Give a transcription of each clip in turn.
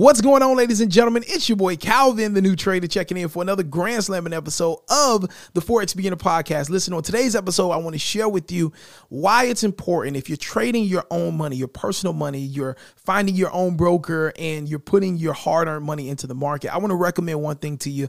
What's going on, ladies and gentlemen? It's your boy Calvin, the new trader, checking in for another Grand Slamming episode of the Forex Beginner Podcast. Listen, on today's episode, I want to share with you why it's important if you're trading your own money, your personal money, you're finding your own broker, and you're putting your hard earned money into the market. I want to recommend one thing to you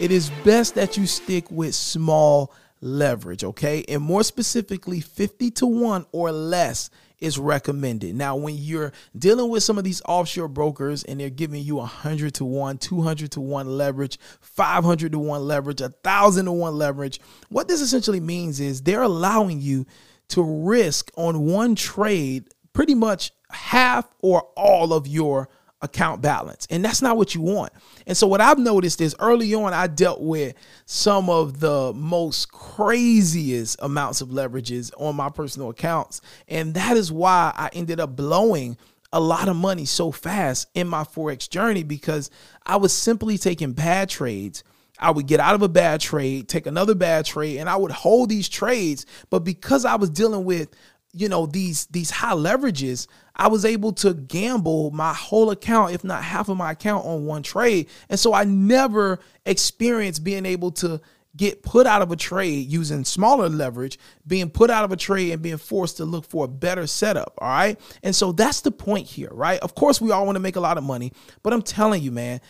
It is best that you stick with small leverage, okay? And more specifically, 50 to 1 or less is recommended. Now, when you're dealing with some of these offshore brokers and they're giving you 100 to 1, 200 to 1 leverage, 500 to 1 leverage, 1000 to 1 leverage, what this essentially means is they're allowing you to risk on one trade pretty much half or all of your account balance. And that's not what you want. And so what I've noticed is early on I dealt with some of the most craziest amounts of leverages on my personal accounts. And that is why I ended up blowing a lot of money so fast in my forex journey because I was simply taking bad trades. I would get out of a bad trade, take another bad trade, and I would hold these trades. But because I was dealing with you know these these high leverages i was able to gamble my whole account if not half of my account on one trade. And so i never experienced being able to get put out of a trade using smaller leverage being put out of a trade and being forced to look for a better setup all right? And so that's the point here right? Of course we all want to make a lot of money but i'm telling you man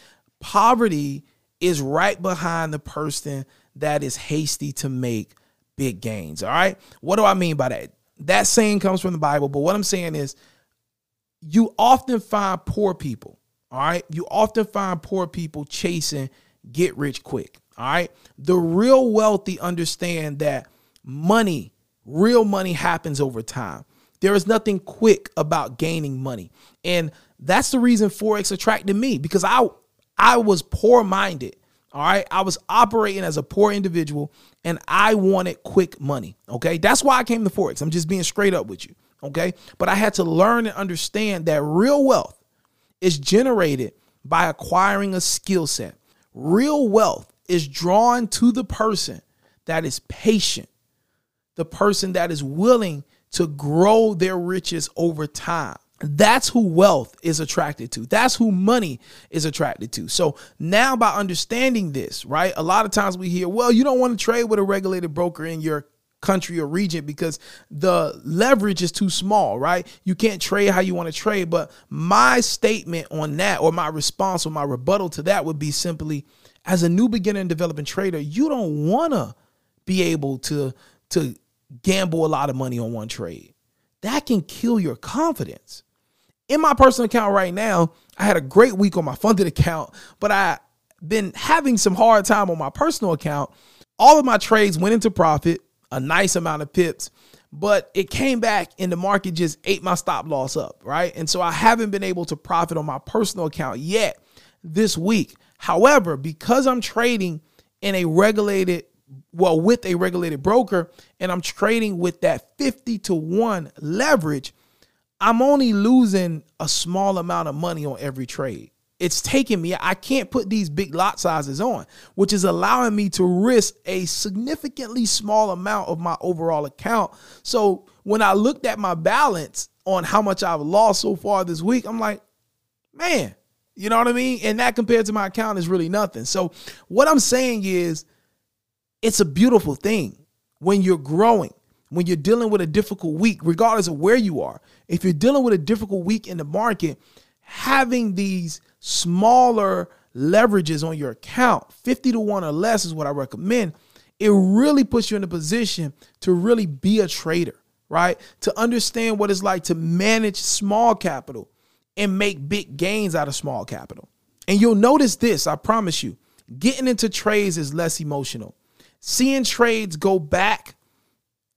poverty is right behind the person that is hasty to make big gains all right? What do i mean by that that saying comes from the Bible, but what I'm saying is you often find poor people, all right? You often find poor people chasing get rich quick, all right? The real wealthy understand that money, real money happens over time. There is nothing quick about gaining money. And that's the reason Forex attracted me because I I was poor minded. All right. I was operating as a poor individual and I wanted quick money. Okay. That's why I came to Forex. I'm just being straight up with you. Okay. But I had to learn and understand that real wealth is generated by acquiring a skill set. Real wealth is drawn to the person that is patient, the person that is willing to grow their riches over time. That's who wealth is attracted to. That's who money is attracted to. So now, by understanding this, right, a lot of times we hear, well, you don't want to trade with a regulated broker in your country or region because the leverage is too small, right? You can't trade how you want to trade. But my statement on that, or my response or my rebuttal to that, would be simply as a new beginner and developing trader, you don't want to be able to, to gamble a lot of money on one trade. That can kill your confidence in my personal account right now, I had a great week on my funded account, but I been having some hard time on my personal account. All of my trades went into profit, a nice amount of pips, but it came back and the market just ate my stop loss up, right? And so I haven't been able to profit on my personal account yet this week. However, because I'm trading in a regulated well with a regulated broker and I'm trading with that 50 to 1 leverage, I'm only losing a small amount of money on every trade. It's taking me, I can't put these big lot sizes on, which is allowing me to risk a significantly small amount of my overall account. So when I looked at my balance on how much I've lost so far this week, I'm like, man, you know what I mean? And that compared to my account is really nothing. So what I'm saying is, it's a beautiful thing when you're growing when you're dealing with a difficult week, regardless of where you are, if you're dealing with a difficult week in the market, having these smaller leverages on your account, 50 to 1 or less is what I recommend. It really puts you in a position to really be a trader, right? To understand what it's like to manage small capital and make big gains out of small capital. And you'll notice this, I promise you, getting into trades is less emotional. Seeing trades go back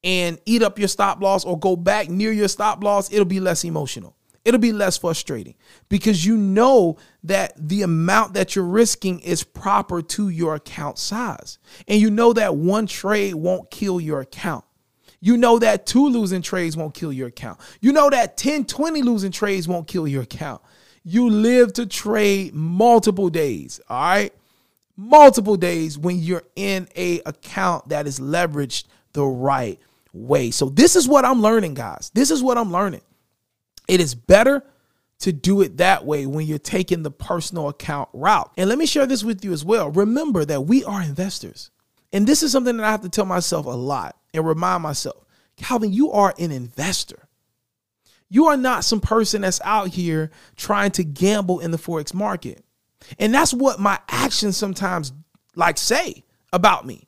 and eat up your stop loss or go back near your stop loss, it'll be less emotional. It'll be less frustrating because you know that the amount that you're risking is proper to your account size. And you know that one trade won't kill your account. You know that two losing trades won't kill your account. You know that 10, 20 losing trades won't kill your account. You live to trade multiple days, all right? Multiple days when you're in a account that is leveraged the right way. So this is what I'm learning, guys. This is what I'm learning. It is better to do it that way when you're taking the personal account route. And let me share this with you as well. Remember that we are investors. And this is something that I have to tell myself a lot and remind myself Calvin, you are an investor. You are not some person that's out here trying to gamble in the Forex market. And that's what my actions sometimes like say about me.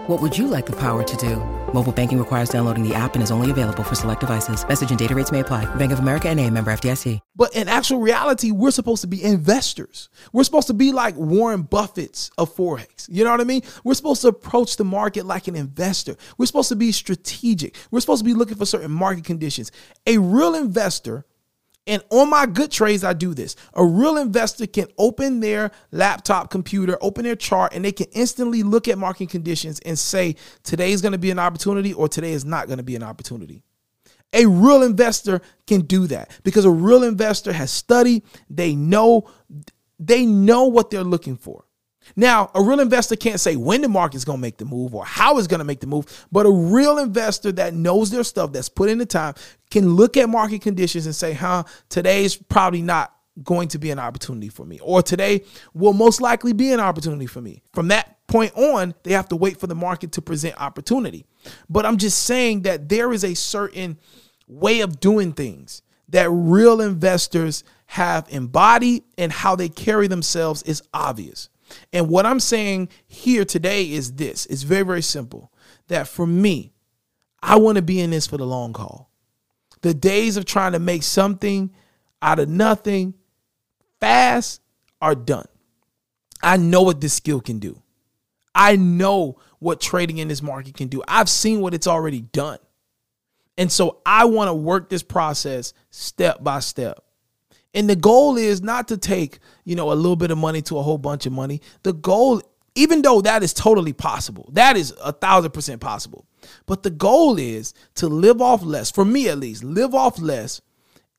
What would you like the power to do? Mobile banking requires downloading the app and is only available for select devices. Message and data rates may apply. Bank of America and a member FDIC. But in actual reality, we're supposed to be investors. We're supposed to be like Warren Buffett's of Forex. You know what I mean? We're supposed to approach the market like an investor. We're supposed to be strategic. We're supposed to be looking for certain market conditions. A real investor and on my good trades, I do this. A real investor can open their laptop computer, open their chart, and they can instantly look at market conditions and say, today is going to be an opportunity or today is not going to be an opportunity. A real investor can do that because a real investor has studied, they know they know what they're looking for. Now, a real investor can't say when the market's going to make the move or how it's going to make the move, but a real investor that knows their stuff, that's put in the time, can look at market conditions and say, huh, today's probably not going to be an opportunity for me, or today will most likely be an opportunity for me. From that point on, they have to wait for the market to present opportunity. But I'm just saying that there is a certain way of doing things that real investors have embodied and how they carry themselves is obvious. And what I'm saying here today is this it's very, very simple that for me, I want to be in this for the long haul. The days of trying to make something out of nothing fast are done. I know what this skill can do. I know what trading in this market can do. I've seen what it's already done. And so I want to work this process step by step. And the goal is not to take, you know, a little bit of money to a whole bunch of money. The goal, even though that is totally possible, that is a thousand percent possible. But the goal is to live off less, for me at least, live off less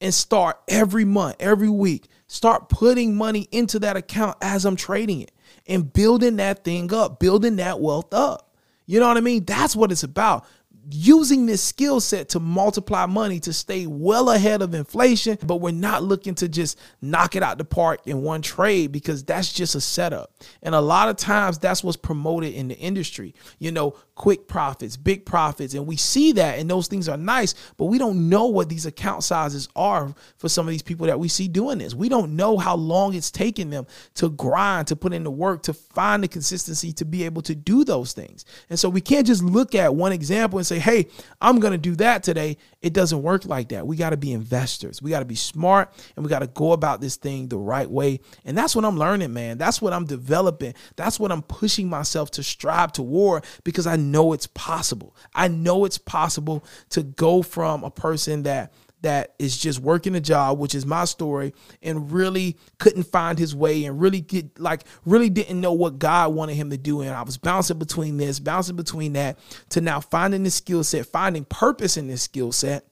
and start every month, every week, start putting money into that account as I'm trading it and building that thing up, building that wealth up. You know what I mean? That's what it's about using this skill set to multiply money to stay well ahead of inflation, but we're not looking to just knock it out the park in one trade because that's just a setup. And a lot of times that's what's promoted in the industry. You know, quick profits, big profits, and we see that and those things are nice, but we don't know what these account sizes are for some of these people that we see doing this. We don't know how long it's taking them to grind, to put in the work, to find the consistency to be able to do those things. And so we can't just look at one example and say, hey, I'm going to do that today. It doesn't work like that. We got to be investors. We got to be smart and we got to go about this thing the right way. And that's what I'm learning, man. That's what I'm developing. That's what I'm pushing myself to strive toward because I know it's possible. I know it's possible to go from a person that that is just working a job, which is my story, and really couldn't find his way and really get like really didn't know what God wanted him to do. And I was bouncing between this, bouncing between that, to now finding this skill set, finding purpose in this skill set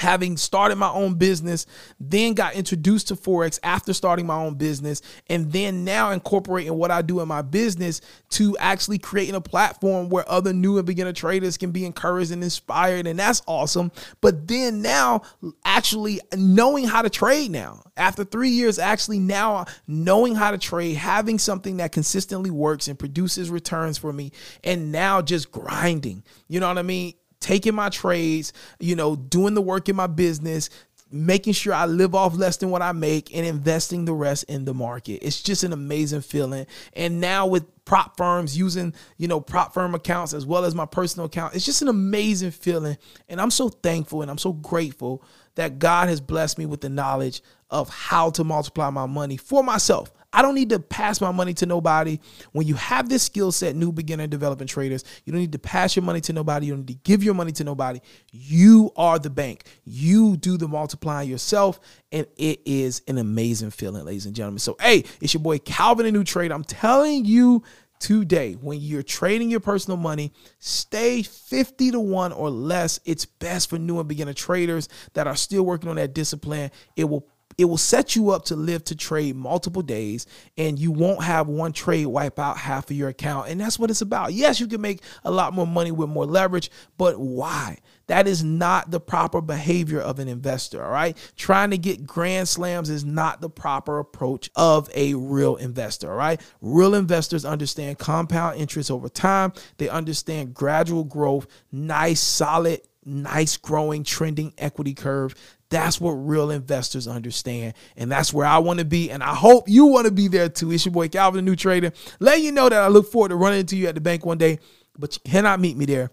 having started my own business, then got introduced to Forex after starting my own business, and then now incorporating what I do in my business to actually creating a platform where other new and beginner traders can be encouraged and inspired. And that's awesome. But then now, actually knowing how to trade now, after three years, actually now knowing how to trade, having something that consistently works and produces returns for me, and now just grinding. You know what I mean? Taking my trades, you know, doing the work in my business, making sure I live off less than what I make and investing the rest in the market. It's just an amazing feeling. And now with prop firms using, you know, prop firm accounts as well as my personal account, it's just an amazing feeling. And I'm so thankful and I'm so grateful that God has blessed me with the knowledge of how to multiply my money for myself. I don't need to pass my money to nobody. When you have this skill set, new beginner developing traders, you don't need to pass your money to nobody. You don't need to give your money to nobody. You are the bank. You do the multiplying yourself, and it is an amazing feeling, ladies and gentlemen. So, hey, it's your boy Calvin, a new trade. I'm telling you today when you're trading your personal money stay 50 to 1 or less it's best for new and beginner traders that are still working on that discipline it will it will set you up to live to trade multiple days and you won't have one trade wipe out half of your account. And that's what it's about. Yes, you can make a lot more money with more leverage, but why? That is not the proper behavior of an investor, all right? Trying to get grand slams is not the proper approach of a real investor, all right? Real investors understand compound interest over time, they understand gradual growth, nice, solid nice growing trending equity curve that's what real investors understand. And that's where I want to be. And I hope you want to be there too. It's your boy Calvin, the new trader. Let you know that I look forward to running into you at the bank one day, but you cannot meet me there.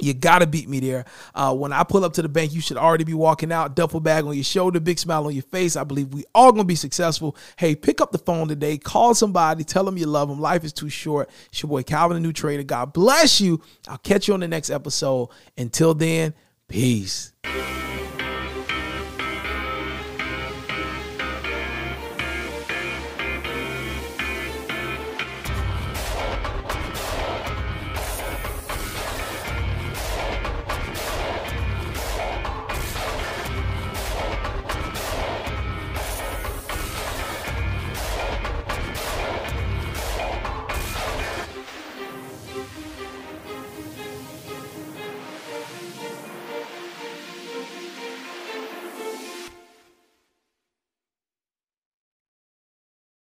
You gotta beat me there. Uh, when I pull up to the bank, you should already be walking out, duffel bag on your shoulder, big smile on your face. I believe we all gonna be successful. Hey, pick up the phone today, call somebody, tell them you love them. Life is too short. It's your boy Calvin, the new trader. God bless you. I'll catch you on the next episode. Until then, peace.